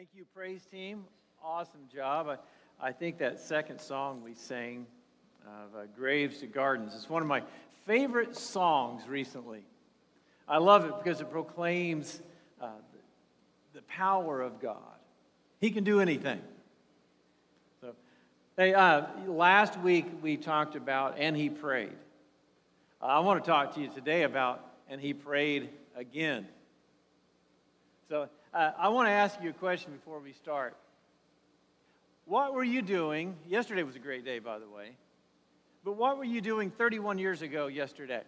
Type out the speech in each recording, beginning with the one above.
Thank you, praise team. Awesome job. I, I think that second song we sang of uh, Graves to Gardens is one of my favorite songs recently. I love it because it proclaims uh, the, power of God. He can do anything. So, hey, uh, last week we talked about and he prayed. I want to talk to you today about and he prayed again. So uh, I want to ask you a question before we start. What were you doing? Yesterday was a great day, by the way. But what were you doing 31 years ago yesterday?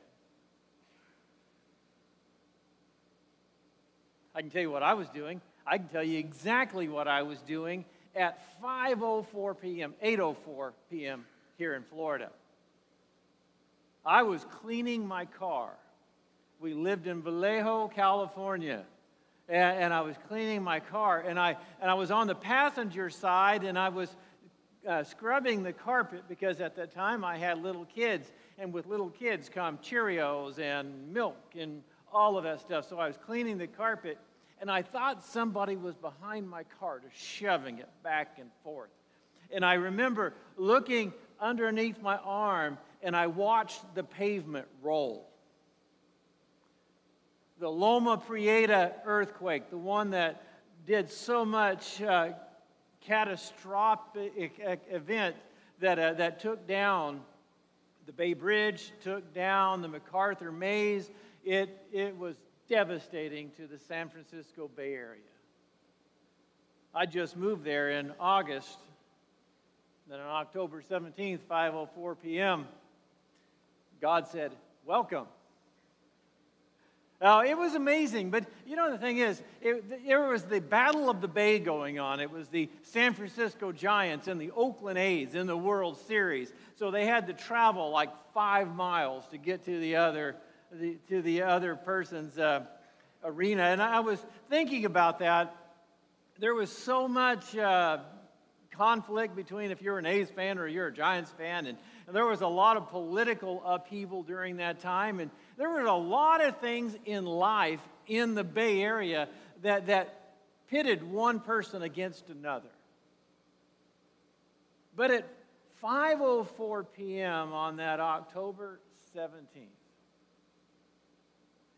I can tell you what I was doing. I can tell you exactly what I was doing at 5:04 p.m., 8:04 p.m. here in Florida. I was cleaning my car. We lived in Vallejo, California and, and I was cleaning my car, and I, and I was on the passenger side, and I was uh, scrubbing the carpet because at that time I had little kids, and with little kids come Cheerios and milk and all of that stuff. So I was cleaning the carpet, and I thought somebody was behind my car, just shoving it back and forth. And I remember looking underneath my arm, and I watched the pavement roll the Loma Prieta earthquake, the one that did so much uh, catastrophic event that, uh, that took down the Bay Bridge, took down the MacArthur Maze. It, it was devastating to the San Francisco Bay Area. I just moved there in August. Then on October 17th, 5:04 p.m., God said, "Welcome." Now, it was amazing, but you know the thing is, it, there was the Battle of the Bay going on. It was the San Francisco Giants and the Oakland A's in the World Series. So they had to travel like five miles to get to the other, the, to the other person's uh, arena. And I was thinking about that. There was so much uh, conflict between if you're an A's fan or you're a Giants fan, and, and there was a lot of political upheaval during that time. And there were a lot of things in life in the Bay Area that, that pitted one person against another. But at 5:04 p.m. on that October 17th,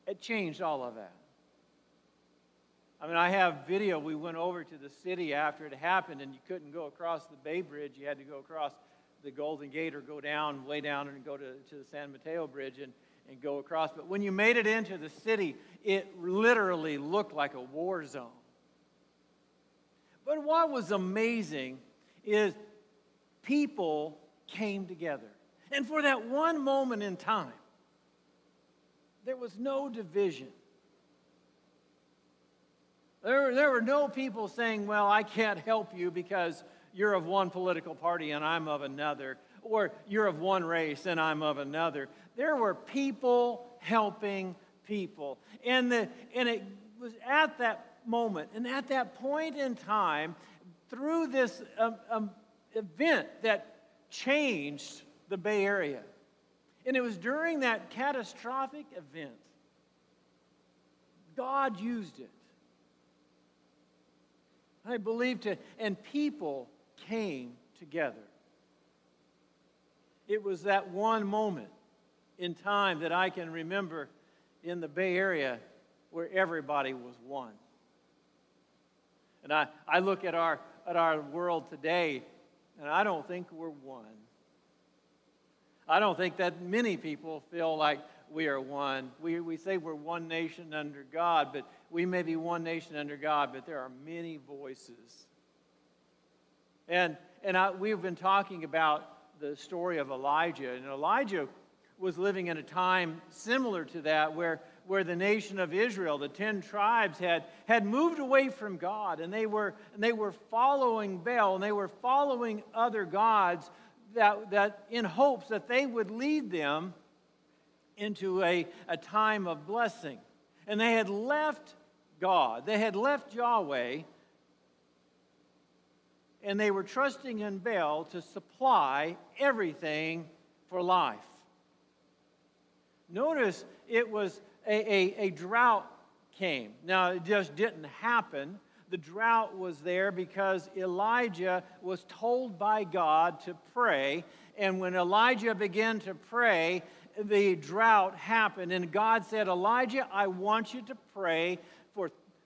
it changed all of that. I mean, I have video. We went over to the city after it happened, and you couldn't go across the Bay Bridge. You had to go across the Golden Gate or go down, way down, and go to, to the San Mateo Bridge. And and go across. But when you made it into the city, it literally looked like a war zone. But what was amazing is people came together. And for that one moment in time, there was no division. There, there were no people saying, Well, I can't help you because you're of one political party and I'm of another, or you're of one race and I'm of another there were people helping people. And, the, and it was at that moment and at that point in time, through this um, um, event that changed the Bay Area. And it was during that catastrophic event, God used it. I believe to, and people came together. It was that one moment in time that I can remember in the Bay Area where everybody was one. And I, I look at our, at our world today, and I don't think we're one. I don't think that many people feel like we are one. We, we say we're one nation under God, but we may be one nation under God, but there are many voices. And, and I, we've been talking about the story of Elijah. And Elijah was living in a time similar to that where, where the nation of Israel, the 10 tribes, had, had moved away from God and they, were, and they were following Baal and they were following other gods that, that in hopes that they would lead them into a, a time of blessing. And they had left God, they had left Yahweh, and they were trusting in Baal to supply everything for life. Notice it was a, a, a drought came. Now, it just didn't happen, The drought was there because Elijah was told by God to pray. And when Elijah began to pray, the drought happened. And God said, Elijah, I want you to pray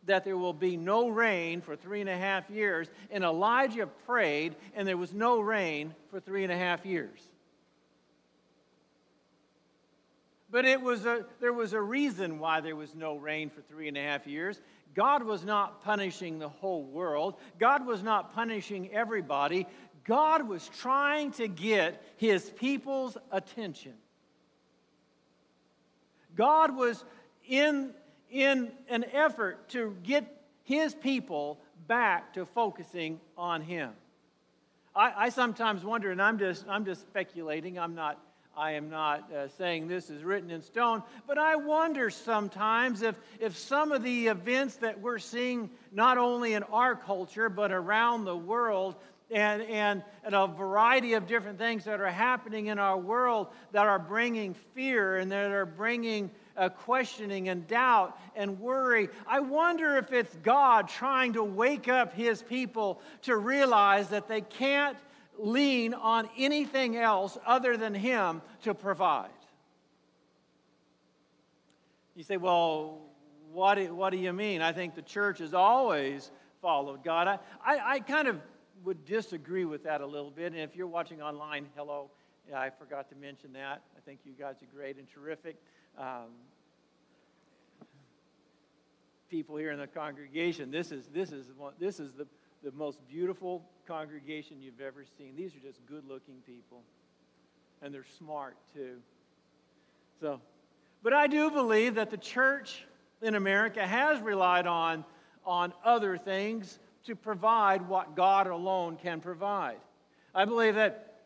that there will be no rain for three and a half years. And Elijah prayed, and there was no rain for three and a half years. But it was a, there was a reason why there was no rain for three and a half years. God was not punishing the whole world, God was not punishing everybody. God was trying to get his people's attention. God was in, in an effort to get his people back to focusing on him. I, I sometimes wonder, and I'm just, I'm just speculating, I'm not I am not uh, saying this is written in stone, but I wonder sometimes if, if some of the events that we're seeing, not only in our culture, but around the world, and, and, and a variety of different things that are happening in our world that are bringing fear and that are bringing uh, questioning and doubt and worry. I wonder if it's God trying to wake up his people to realize that they can't lean on anything else other than Him to provide. You say, well, what do, what do you mean? I think the church has always followed God. I, I, I kind of would disagree with that a little bit. And if you're watching online, hello. Yeah, I forgot to mention that. I think you guys are great and terrific. Um, people here in the congregation, this is, this is, this is the, the most beautiful congregation you've ever seen. These are just good looking people. And they're smart too. So, but I do believe that the church in America has relied on, on other things to provide what God alone can provide. I believe that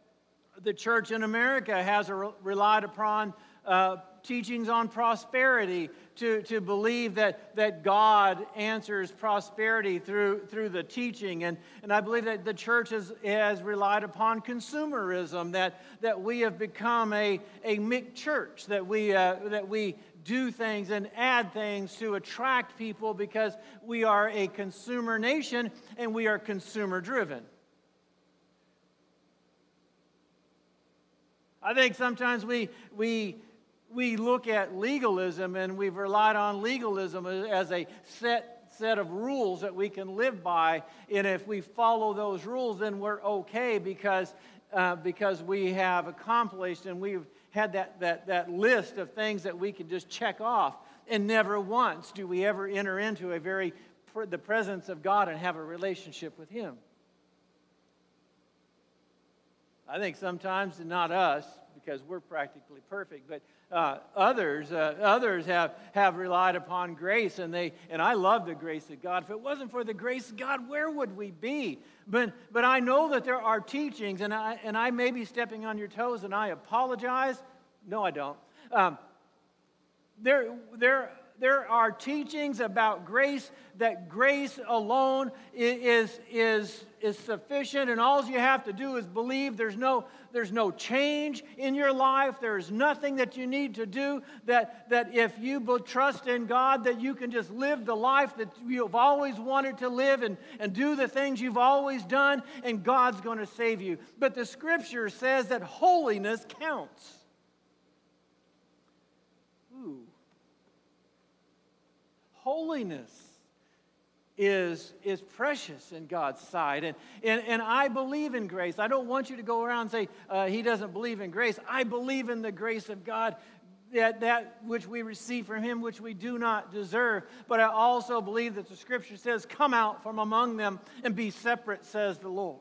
the church in America has relied upon uh, teachings on prosperity to, to believe that, that God answers prosperity through, through the teaching. And, and I believe that the church has, has relied upon consumerism, that, that we have become a, a mixed church, that we, uh, that we do things and add things to attract people because we are a consumer nation and we are consumer driven. I think sometimes we, we we look at legalism and we've relied on legalism as a set set of rules that we can live by. And if we follow those rules, then we're okay because, uh, because we have accomplished and we've had that, that, that list of things that we can just check off. And never once do we ever enter into a very the presence of God and have a relationship with Him. I think sometimes, not us, because we're practically perfect, but uh, others, uh, others have, have relied upon grace, and, they, and I love the grace of God. If it wasn't for the grace of God, where would we be? But, but I know that there are teachings, and I, and I may be stepping on your toes, and I apologize. No, I don't. Um, there, there, there are teachings about grace that grace alone is, is, is sufficient, and all you have to do is believe. There's no, there's no change in your life. There's nothing that you need to do. That, that if you trust in God, that you can just live the life that you've always wanted to live and, and do the things you've always done, and God's going to save you. But the scripture says that holiness counts. Holiness is, is precious in God's sight. And, and, and I believe in grace. I don't want you to go around and say, uh, He doesn't believe in grace. I believe in the grace of God, that, that which we receive from Him, which we do not deserve. But I also believe that the Scripture says, Come out from among them and be separate, says the Lord.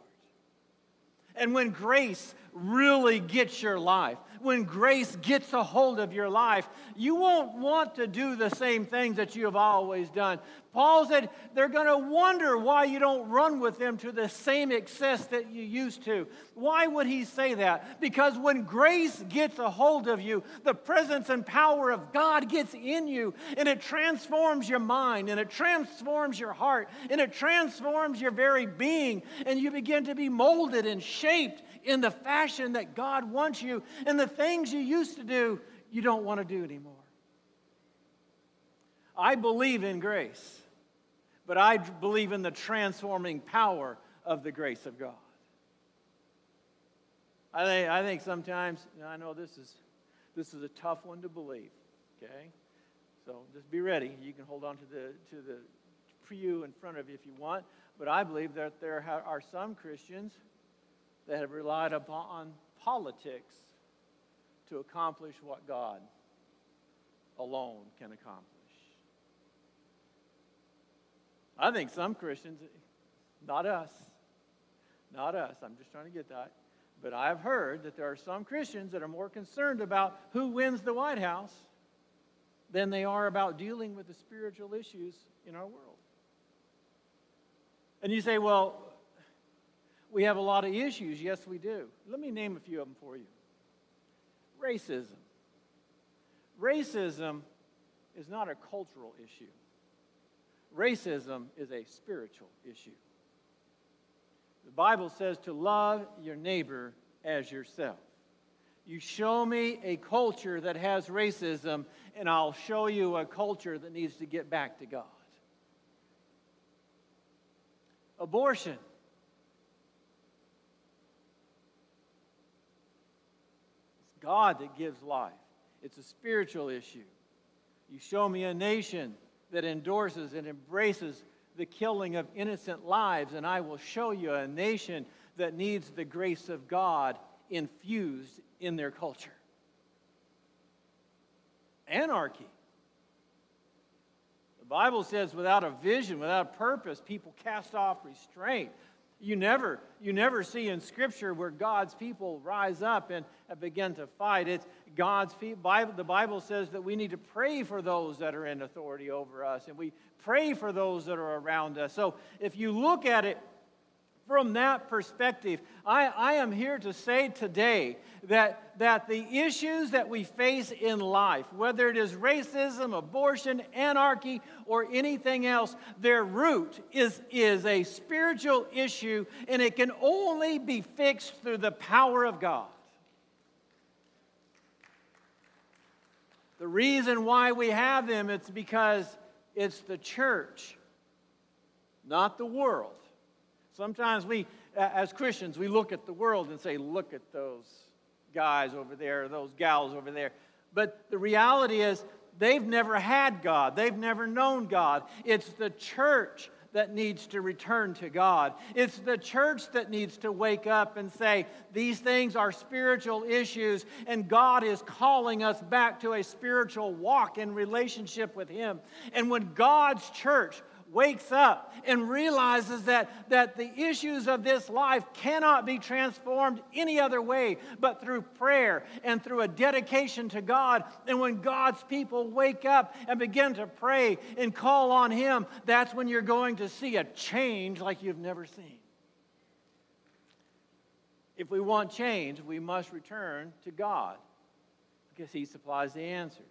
And when grace really gets your life, when grace gets a hold of your life, you won't want to do the same things that you have always done. Paul said they're going to wonder why you don't run with them to the same excess that you used to. Why would he say that? Because when grace gets a hold of you, the presence and power of God gets in you, and it transforms your mind, and it transforms your heart, and it transforms your very being, and you begin to be molded and shaped in the fashion that God wants you, and the things you used to do, you don't want to do anymore. I believe in grace. but I believe in the transforming power of the grace of God. I think, I think sometimes, I know this is, this is a tough one to believe, okay? So just be ready. You can hold on to the, to the pew in front of you if you want. But I believe that there are some Christians that have relied upon politics to accomplish what God alone can accomplish. I think some Christians, not us, not us, I'm just trying to get that, but I've heard that there are some Christians that are more concerned about who wins the White House than they are about dealing with the spiritual issues in our world. And you say, well, we have a lot of issues. Yes, we do. Let me name a few of them for you. Racism. Racism is not a cultural issue, racism is a spiritual issue. The Bible says to love your neighbor as yourself. You show me a culture that has racism, and I'll show you a culture that needs to get back to God. Abortion. God that gives life, it's a spiritual issue. You show me a nation that endorses and embraces the killing of innocent lives, and I will show you a nation that needs the grace of God infused in their culture. Anarchy. The Bible says without a vision, without a purpose, people cast off restraint. You never, you never see in Scripture where God's people rise up and begin to fight. It's God's. Bible, the Bible says that we need to pray for those that are in authority over us, and we pray for those that are around us. So if you look at it from that perspective, I, I am here to say today that, that the issues that we face in life, whether it is racism, abortion, anarchy, or anything else, their root is, is a spiritual issue, and it can only be fixed through the power of God. The reason why we have them, it's because it's the church, not the world. Sometimes we, as Christians, we look at the world and say, look at those guys over there, or those gals over there. But the reality is, they've never had God, they've never known God. It's the church that needs to return to God. It's the church that needs to wake up and say, These things are spiritual issues, and God is calling us back to a spiritual walk in relationship with Him. And when God's church wakes up and realizes that, that the issues of this life cannot be transformed any other way but through prayer and through a dedication to God. And when God's people wake up and begin to pray and call on Him, that's when you're going to see a change like you've never seen. If we want change, we must return to God because He supplies the answers.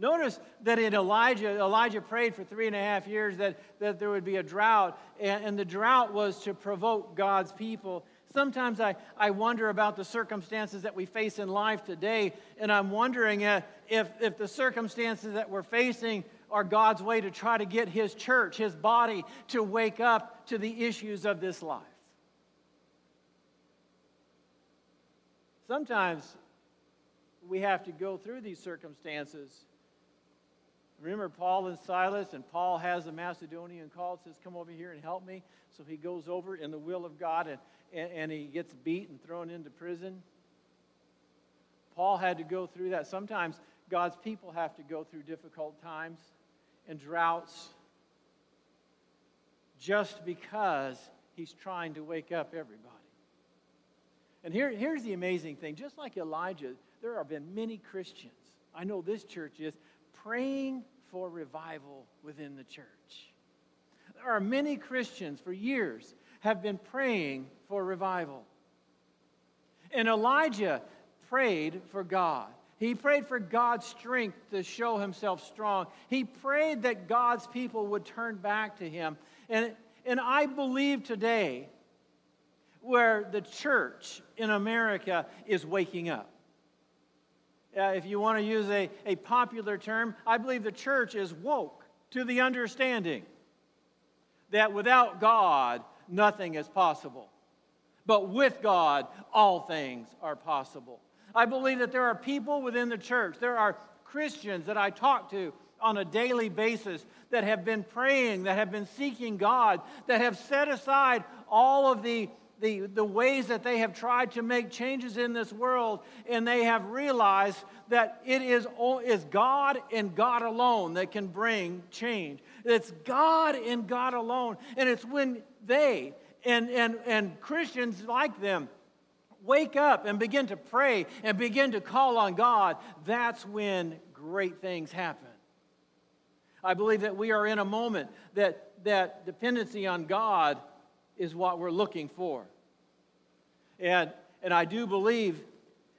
Notice that in Elijah, Elijah prayed for three and a half years that, that there would be a drought, and, and the drought was to provoke God's people. Sometimes I, I wonder about the circumstances that we face in life today, and I'm wondering if, if the circumstances that we're facing are God's way to try to get His church, His body, to wake up to the issues of this life. Sometimes we have to go through these circumstances Remember Paul and Silas, and Paul has a Macedonian call, says, Come over here and help me. So he goes over in the will of God and, and, and he gets beat and thrown into prison. Paul had to go through that. Sometimes God's people have to go through difficult times and droughts just because he's trying to wake up everybody. And here, here's the amazing thing just like Elijah, there have been many Christians. I know this church is praying for revival within the church. There are many Christians for years have been praying for revival. And Elijah prayed for God. He prayed for God's strength to show himself strong. He prayed that God's people would turn back to him. And, and I believe today where the church in America is waking up uh, if you want to use a, a popular term, I believe the church is woke to the understanding that without God, nothing is possible. But with God, all things are possible. I believe that there are people within the church, there are Christians that I talk to on a daily basis that have been praying, that have been seeking God, that have set aside all of the, the, the ways that they have tried to make changes in this world, and they have realized that it is, is God and God alone that can bring change. It's God and God alone. And it's when they and, and, and Christians like them wake up and begin to pray and begin to call on God, that's when great things happen. I believe that we are in a moment that, that dependency on God is what we're looking for. And, and I do believe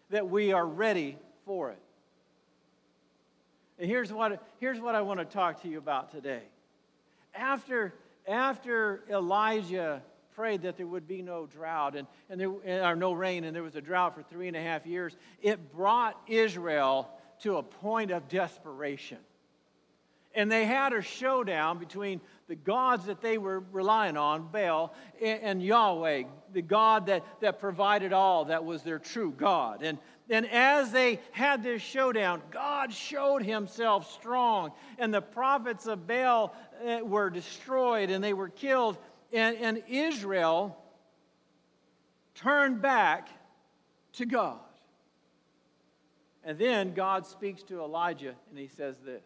that we are ready for it. And here's what, here's what I want to talk to you about today. After, after Elijah prayed that there would be no drought and, and there, or no rain, and there was a drought for three and a half years, it brought Israel to a point of desperation. And they had a showdown between the gods that they were relying on, Baal, and, and, Yahweh, the God that, that provided all, that was their true God. And, and as they had this showdown, God showed himself strong. And the prophets of Baal uh, were destroyed and they were killed. And, and Israel turned back to God. And then God speaks to Elijah and he says this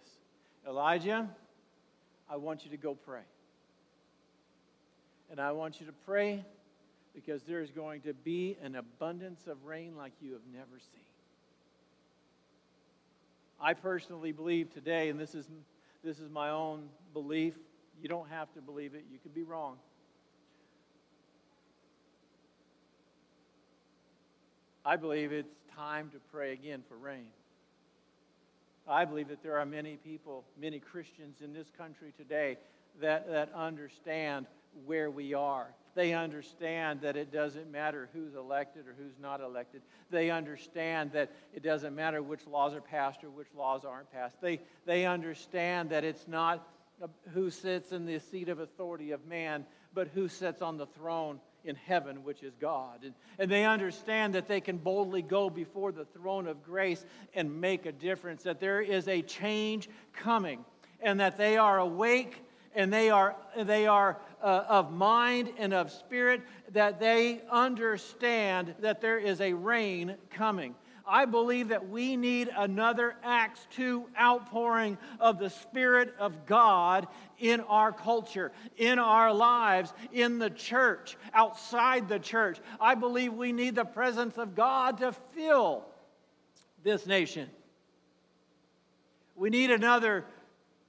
Elijah, I want you to go pray. And I want you to pray because there is going to be an abundance of rain like you have never seen. I personally believe today, and this is, this is my own belief, you don't have to believe it, you could be wrong. I believe it's time to pray again for rain. I believe that there are many people, many Christians in this country today that, that understand where we are. They understand that it doesn't matter who's elected or who's not elected. They understand that it doesn't matter which laws are passed or which laws aren't passed. They, they understand that it's not uh, who sits in the seat of authority of man, but who sits on the throne in heaven, which is God. And, and they understand that they can boldly go before the throne of grace and make a difference, that there is a change coming, and that they are awake and they are, they are uh, of mind and of spirit, that they understand that there is a rain coming. I believe that we need another Acts 2 outpouring of the Spirit of God in our culture, in our lives, in the church, outside the church. I believe we need the presence of God to fill this nation. We need another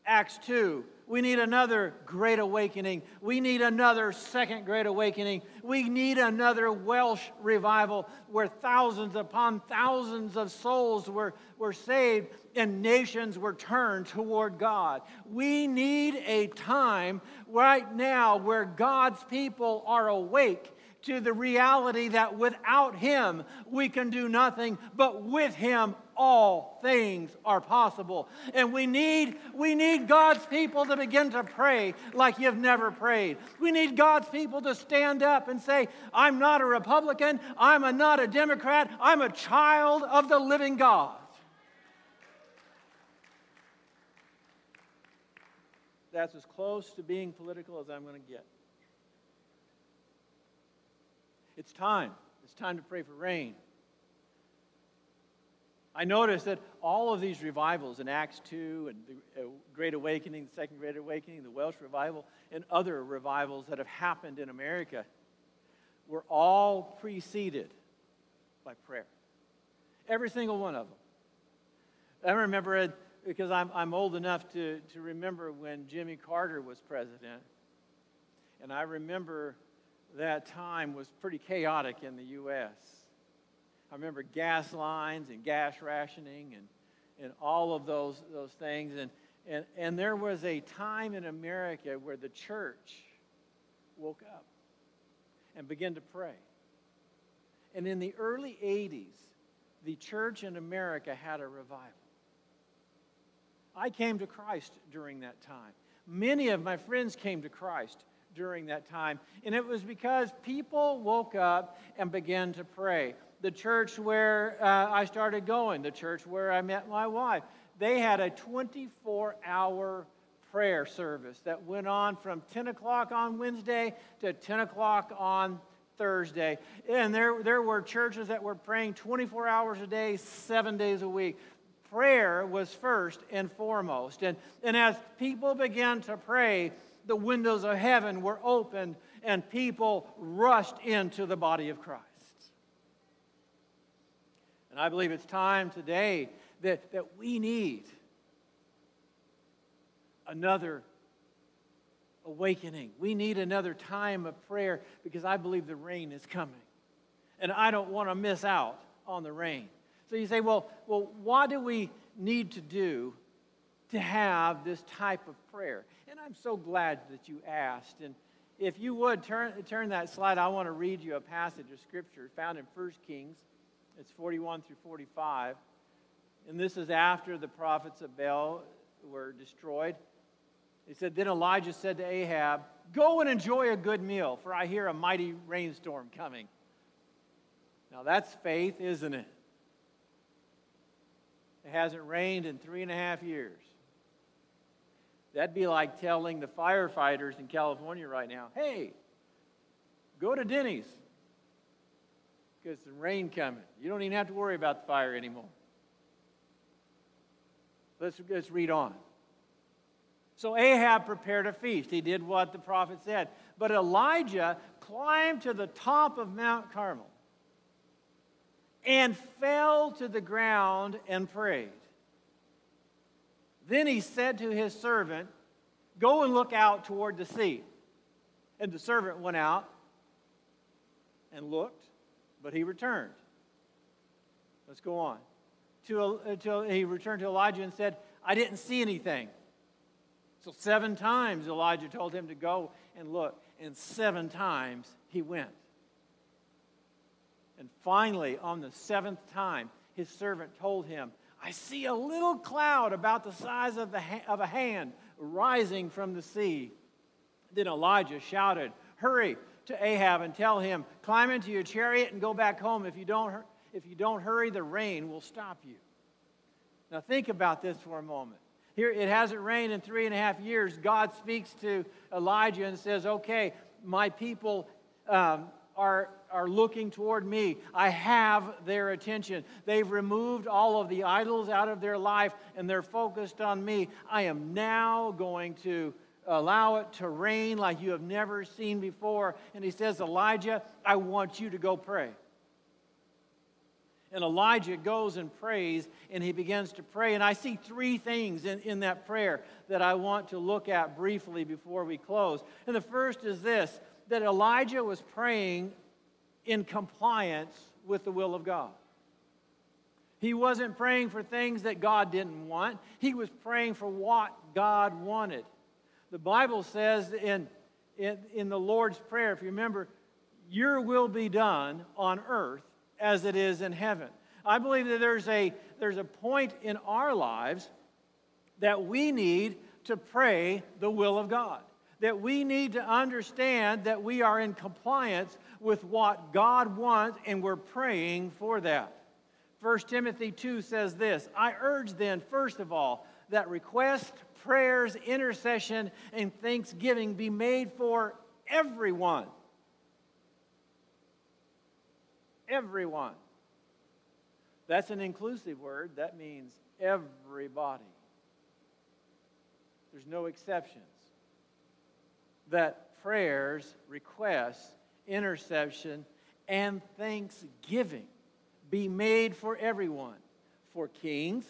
Acts 2 we need another great awakening. We need another second great awakening. We need another Welsh revival where thousands upon thousands of souls were, were saved and nations were turned toward God. We need a time right now where God's people are awake to the reality that without Him we can do nothing, but with Him all things are possible. And we need, we need God's people to begin to pray like you've never prayed. We need God's people to stand up and say, I'm not a Republican, I'm a, not a Democrat, I'm a child of the living God. That's as close to being political as I'm going to get. It's time. It's time to pray for rain. I noticed that all of these revivals in Acts 2 and the uh, Great Awakening, the Second Great Awakening, the Welsh Revival, and other revivals that have happened in America were all preceded by prayer. Every single one of them. I remember it because I'm, I'm old enough to, to remember when Jimmy Carter was president. And I remember that time was pretty chaotic in the U.S. I remember gas lines and gas rationing and, and all of those, those things. And, and, and there was a time in America where the church woke up and began to pray. And in the early 80s, the church in America had a revival. I came to Christ during that time. Many of my friends came to Christ during that time. And it was because people woke up and began to pray. The church where uh, I started going, the church where I met my wife, they had a 24 hour prayer service that went on from 10 o'clock on Wednesday to 10 o'clock on Thursday. And there, there were churches that were praying 24 hours a day, seven days a week. Prayer was first and foremost. And, and as people began to pray, the windows of heaven were opened and people rushed into the body of Christ. And I believe it's time today that, that we need another awakening. We need another time of prayer because I believe the rain is coming. And I don't want to miss out on the rain. So you say, well, well, what do we need to do to have this type of prayer? And I'm so glad that you asked. And if you would turn, turn that slide, I want to read you a passage of scripture found in 1 Kings. It's 41 through 45. And this is after the prophets of Baal were destroyed. He said, Then Elijah said to Ahab, Go and enjoy a good meal, for I hear a mighty rainstorm coming. Now that's faith, isn't it? It hasn't rained in three and a half years. That'd be like telling the firefighters in California right now, hey, go to Denny's because the rain coming. You don't even have to worry about the fire anymore. Let's, let's read on. So Ahab prepared a feast. He did what the prophet said. But Elijah climbed to the top of Mount Carmel and fell to the ground and prayed. Then he said to his servant, Go and look out toward the sea. And the servant went out and looked, but he returned. Let's go on. To Until uh, he returned to Elijah and said, I didn't see anything. So, seven times Elijah told him to go and look, and seven times he went. And finally, on the seventh time, his servant told him, I see a little cloud about the size of, the ha- of a hand rising from the sea. Then Elijah shouted, Hurry to Ahab and tell him, Climb into your chariot and go back home. If you don't, if you don't hurry, the rain will stop you. Now, think about this for a moment. Here, it hasn't rained in three and a half years. God speaks to Elijah and says, Okay, my people um, are, are looking toward me. I have their attention. They've removed all of the idols out of their life and they're focused on me. I am now going to allow it to rain like you have never seen before. And he says, Elijah, I want you to go pray. And Elijah goes and prays, and he begins to pray. And I see three things in, in that prayer that I want to look at briefly before we close. And the first is this that Elijah was praying in compliance with the will of God. He wasn't praying for things that God didn't want, he was praying for what God wanted. The Bible says in, in, in the Lord's Prayer, if you remember, your will be done on earth as it is in heaven. I believe that there's a, there's a point in our lives that we need to pray the will of God. That we need to understand that we are in compliance with what God wants and we're praying for that. 1 Timothy 2 says this I urge then, first of all, that request, prayers, intercession, and thanksgiving be made for everyone everyone. That's an inclusive word. That means everybody. There's no exceptions. That prayers, requests, intercession, and thanksgiving be made for everyone, for kings,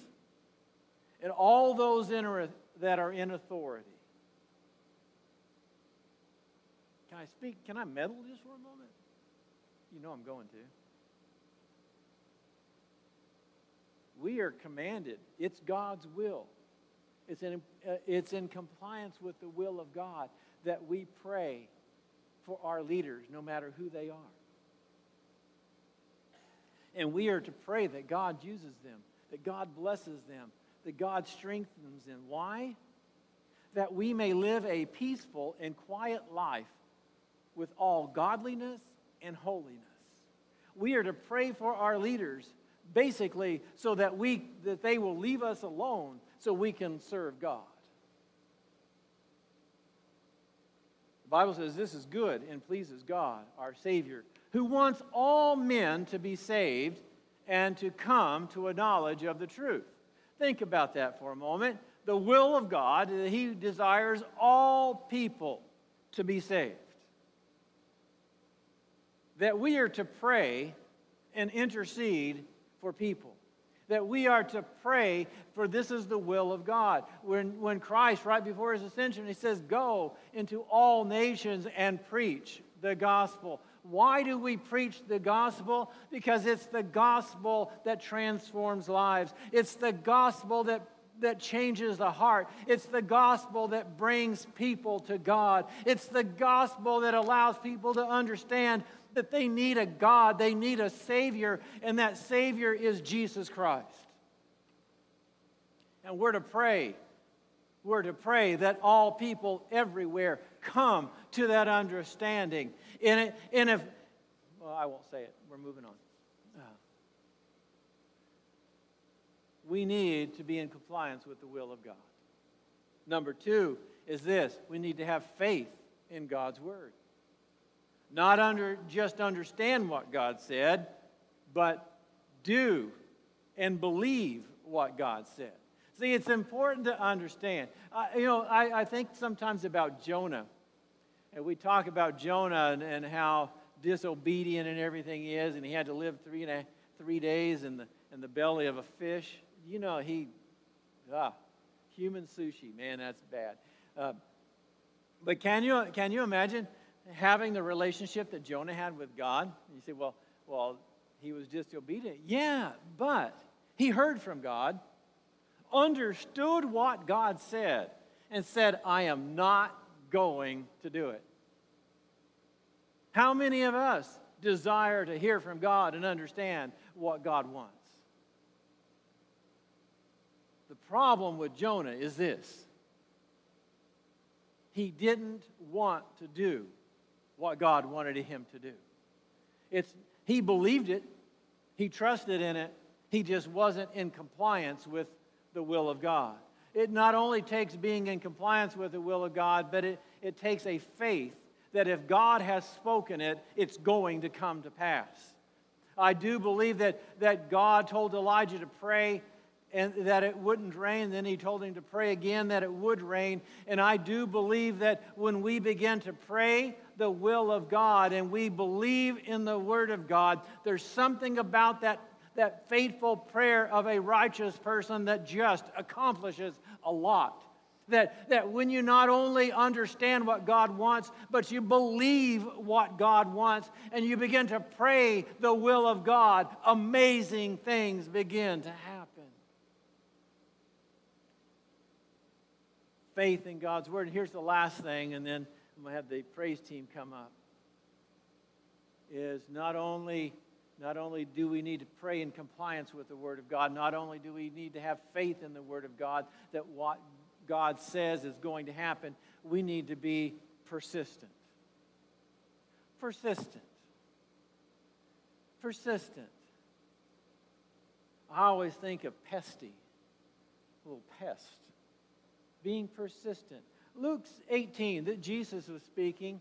and all those in, that are in authority. Can I speak? Can I meddle just for a moment? You know I'm going to. We are commanded. It's God's will. It's in, uh, it's in compliance with the will of God that we pray for our leaders, no matter who they are. And we are to pray that God uses them, that God blesses them, that God strengthens in. Why? that we may live a peaceful and quiet life with all godliness and holiness. We are to pray for our leaders basically so that we that they will leave us alone so we can serve God. The Bible says this is good and pleases God, our Savior, who wants all men to be saved and to come to a knowledge of the truth. Think about that for a moment. The will of God, He desires all people to be saved. That we are to pray and intercede for people. That we are to pray for this is the will of God. When, when Christ, right before his ascension, he says, Go into all nations and preach the gospel. Why do we preach the gospel? Because it's the gospel that transforms lives. It's the gospel that, that changes the heart. It's the gospel that brings people to God. It's the gospel that allows people to understand that they need a God, they need a Savior, and that Savior is Jesus Christ. And we're to pray. We're to pray that all people everywhere come to that understanding. And, and if, well, I won't say it, we're moving on. Uh, we need to be in compliance with the will of God. Number two is this we need to have faith in God's Word. Not under, just understand what God said, but do and believe what God said. See, it's important to understand. Uh, you know, I, I think sometimes about Jonah. And we talk about Jonah and, and how disobedient and everything he is, and he had to live three, and a, three days in the, in the belly of a fish. You know, he, ah, human sushi, man, that's bad. Uh, but can you, can you imagine having the relationship that Jonah had with God? You say, well, well, he was disobedient. Yeah, but he heard from God, understood what God said, and said, I am not going to do it. How many of us desire to hear from God and understand what God wants? The problem with Jonah is this he didn't want to do what God wanted him to do. It's, he believed it, he trusted in it, he just wasn't in compliance with the will of God. It not only takes being in compliance with the will of God, but it, it takes a faith that if God has spoken it, it's going to come to pass. I do believe that, that God told Elijah to pray and that it wouldn't rain. Then he told him to pray again that it would rain. And I do believe that when we begin to pray the will of God and we believe in the Word of God, there's something about that, that faithful prayer of a righteous person that just accomplishes a lot. That, that when you not only understand what God wants, but you believe what God wants, and you begin to pray the will of God, amazing things begin to happen. Faith in God's Word. And here's the last thing, and then I'm going to have the praise team come up. Is not only not only do we need to pray in compliance with the Word of God, not only do we need to have faith in the Word of God that what God says is going to happen, we need to be persistent. Persistent. Persistent. I always think of pesty, a little pest. Being persistent. Luke's 18 that Jesus was speaking,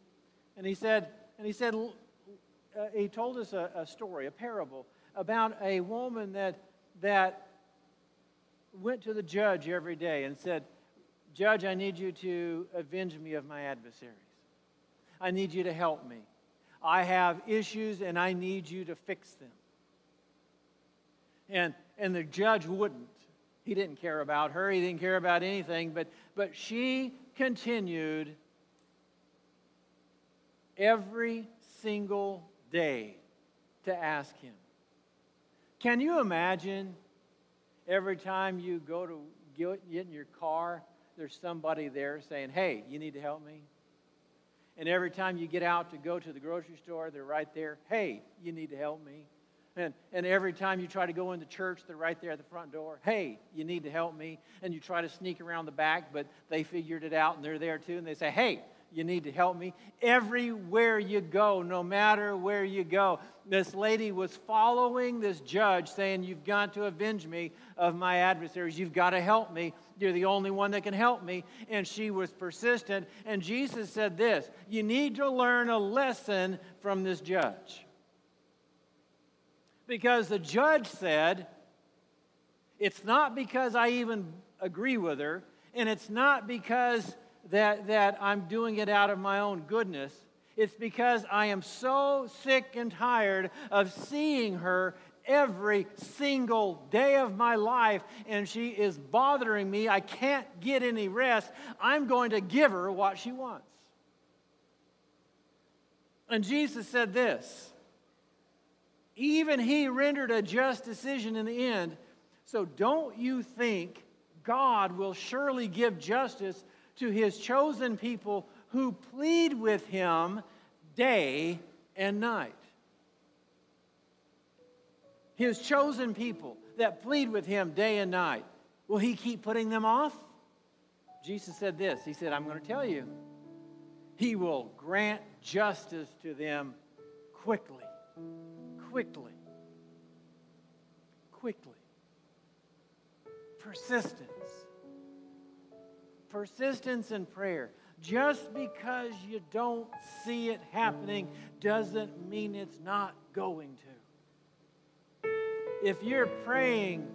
and he said, and he said, uh, he told us a, a story, a parable about a woman that that went to the judge every day and said, Judge, I need you to avenge me of my adversaries. I need you to help me. I have issues and I need you to fix them. And, and the judge wouldn't. He didn't care about her, he didn't care about anything, but, but she continued every single day to ask him. Can you imagine every time you go to get in your car there's somebody there saying, Hey, you need to help me? And every time you get out to go to the grocery store, they're right there, Hey, you need to help me? And, and every time you try to go into church, they're right there at the front door. Hey, you need to help me. And you try to sneak around the back, but they figured it out and they're there too. And they say, Hey, you need to help me. Everywhere you go, no matter where you go, this lady was following this judge saying, You've got to avenge me of my adversaries. You've got to help me. You're the only one that can help me. And she was persistent. And Jesus said this You need to learn a lesson from this judge. Because the judge said, It's not because I even agree with her, and it's not because that, that I'm doing it out of my own goodness. It's because I am so sick and tired of seeing her every single day of my life, and she is bothering me. I can't get any rest. I'm going to give her what she wants. And Jesus said this even he rendered a just decision in the end. So don't you think God will surely give justice to his chosen people who plead with him day and night. His chosen people that plead with him day and night. Will he keep putting them off? Jesus said this He said, I'm going to tell you, he will grant justice to them quickly. Quickly. Quickly. Persistence persistence in prayer. Just because you don't see it happening doesn't mean it's not going to. If you're praying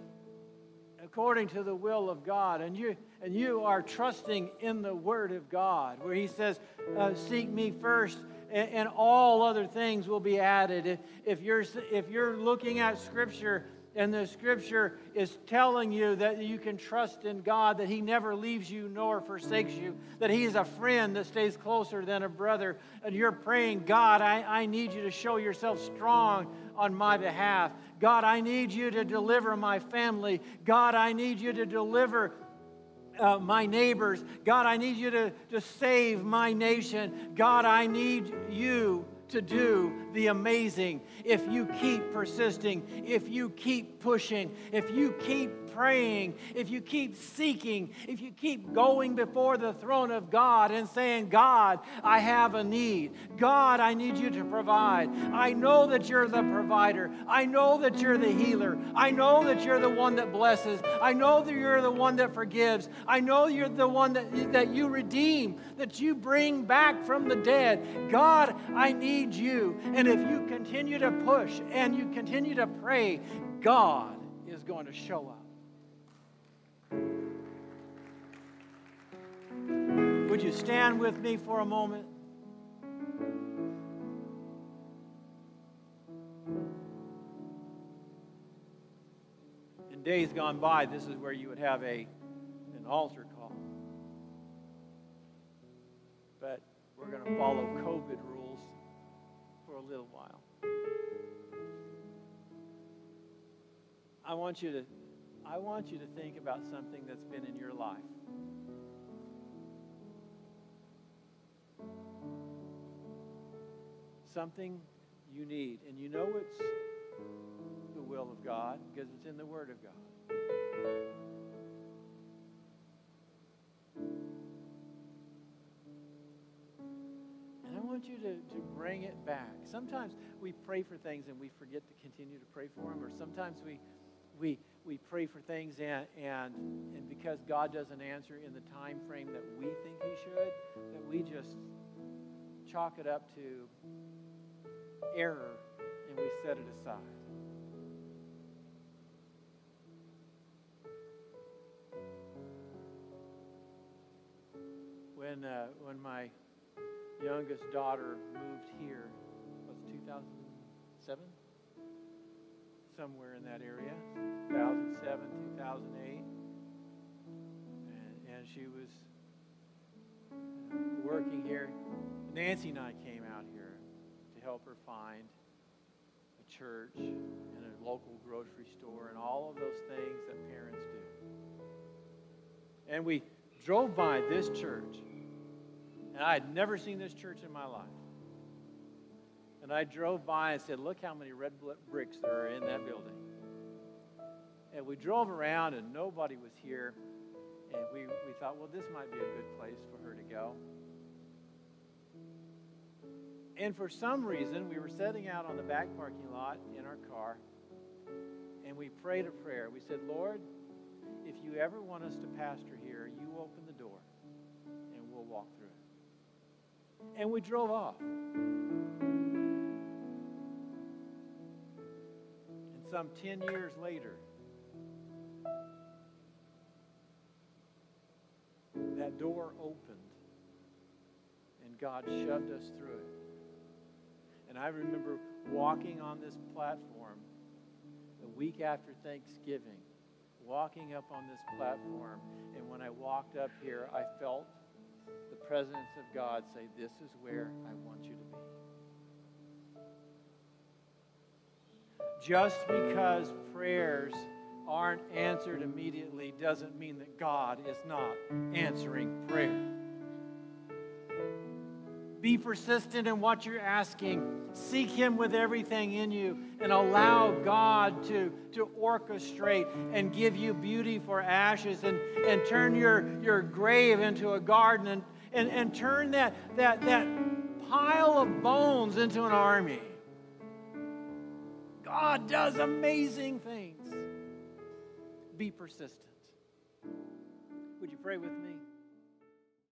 according to the will of God and you and you are trusting in the word of God where he says uh, seek me first and, and, all other things will be added if, if you're if you're looking at scripture and the scripture is telling you that you can trust in God, that He never leaves you nor forsakes you, that He is a friend that stays closer than a brother. And you're praying, God, I, I need you to show yourself strong on my behalf. God, I need you to deliver my family. God, I need you to deliver uh, my neighbors. God, I need you to, to save my nation. God, I need you to do the amazing if you keep persisting, if you keep pushing, if you keep praying, if you keep seeking, if you keep going before the throne of God and saying, God, I have a need. God, I need you to provide. I know that you're the provider. I know that you're the healer. I know that you're the one that blesses. I know that you're the one that forgives. I know you're the one that, that you redeem, that you bring back from the dead. God, I need you. If you continue to push and you continue to pray, God is going to show up. Would you stand with me for a moment? In days gone by, this is where you would have a, an altar call. But we're going to follow COVID rules a little while. I want you to I want you to think about something that's been in your life. Something you need. And you know it's the will of God because it's in the Word of God. Want you to, to bring it back. Sometimes we pray for things and we forget to continue to pray for them, or sometimes we, we, we pray for things and, and, and because God doesn't answer in the time frame that we think He should, that we just chalk it up to error and we set it aside. When, uh, when my youngest daughter moved here, was 2007? Somewhere in that area. 2007, 2008. And, and she was uh, working here. Nancy and I came out here to help her find a church and a local grocery store and all of those things that parents do. And we drove by this church, and I had never seen this church in my life. And I drove by and said, Look how many red bricks there are in that building. And we drove around and nobody was here. And we, we thought, well, this might be a good place for her to go. And for some reason, we were setting out on the back parking lot in our car, and we prayed a prayer. We said, Lord, if you ever want us to pastor here, you open the door, and we'll walk through it. And we drove off. And some 10 years later, that door opened and God shoved us through it. And I remember walking on this platform the week after Thanksgiving, walking up on this platform, and when I walked up here, I felt the presence of God say, This is where I want you to be. Just because prayers aren't answered immediately doesn't mean that God is not answering prayer. Be persistent in what you're asking. Seek Him with everything in you and allow God to, to orchestrate and give you beauty for ashes and, and turn your, your grave into a garden and, and, and turn that, that, that pile of bones into an army. God does amazing things be persistent. Would you pray with me?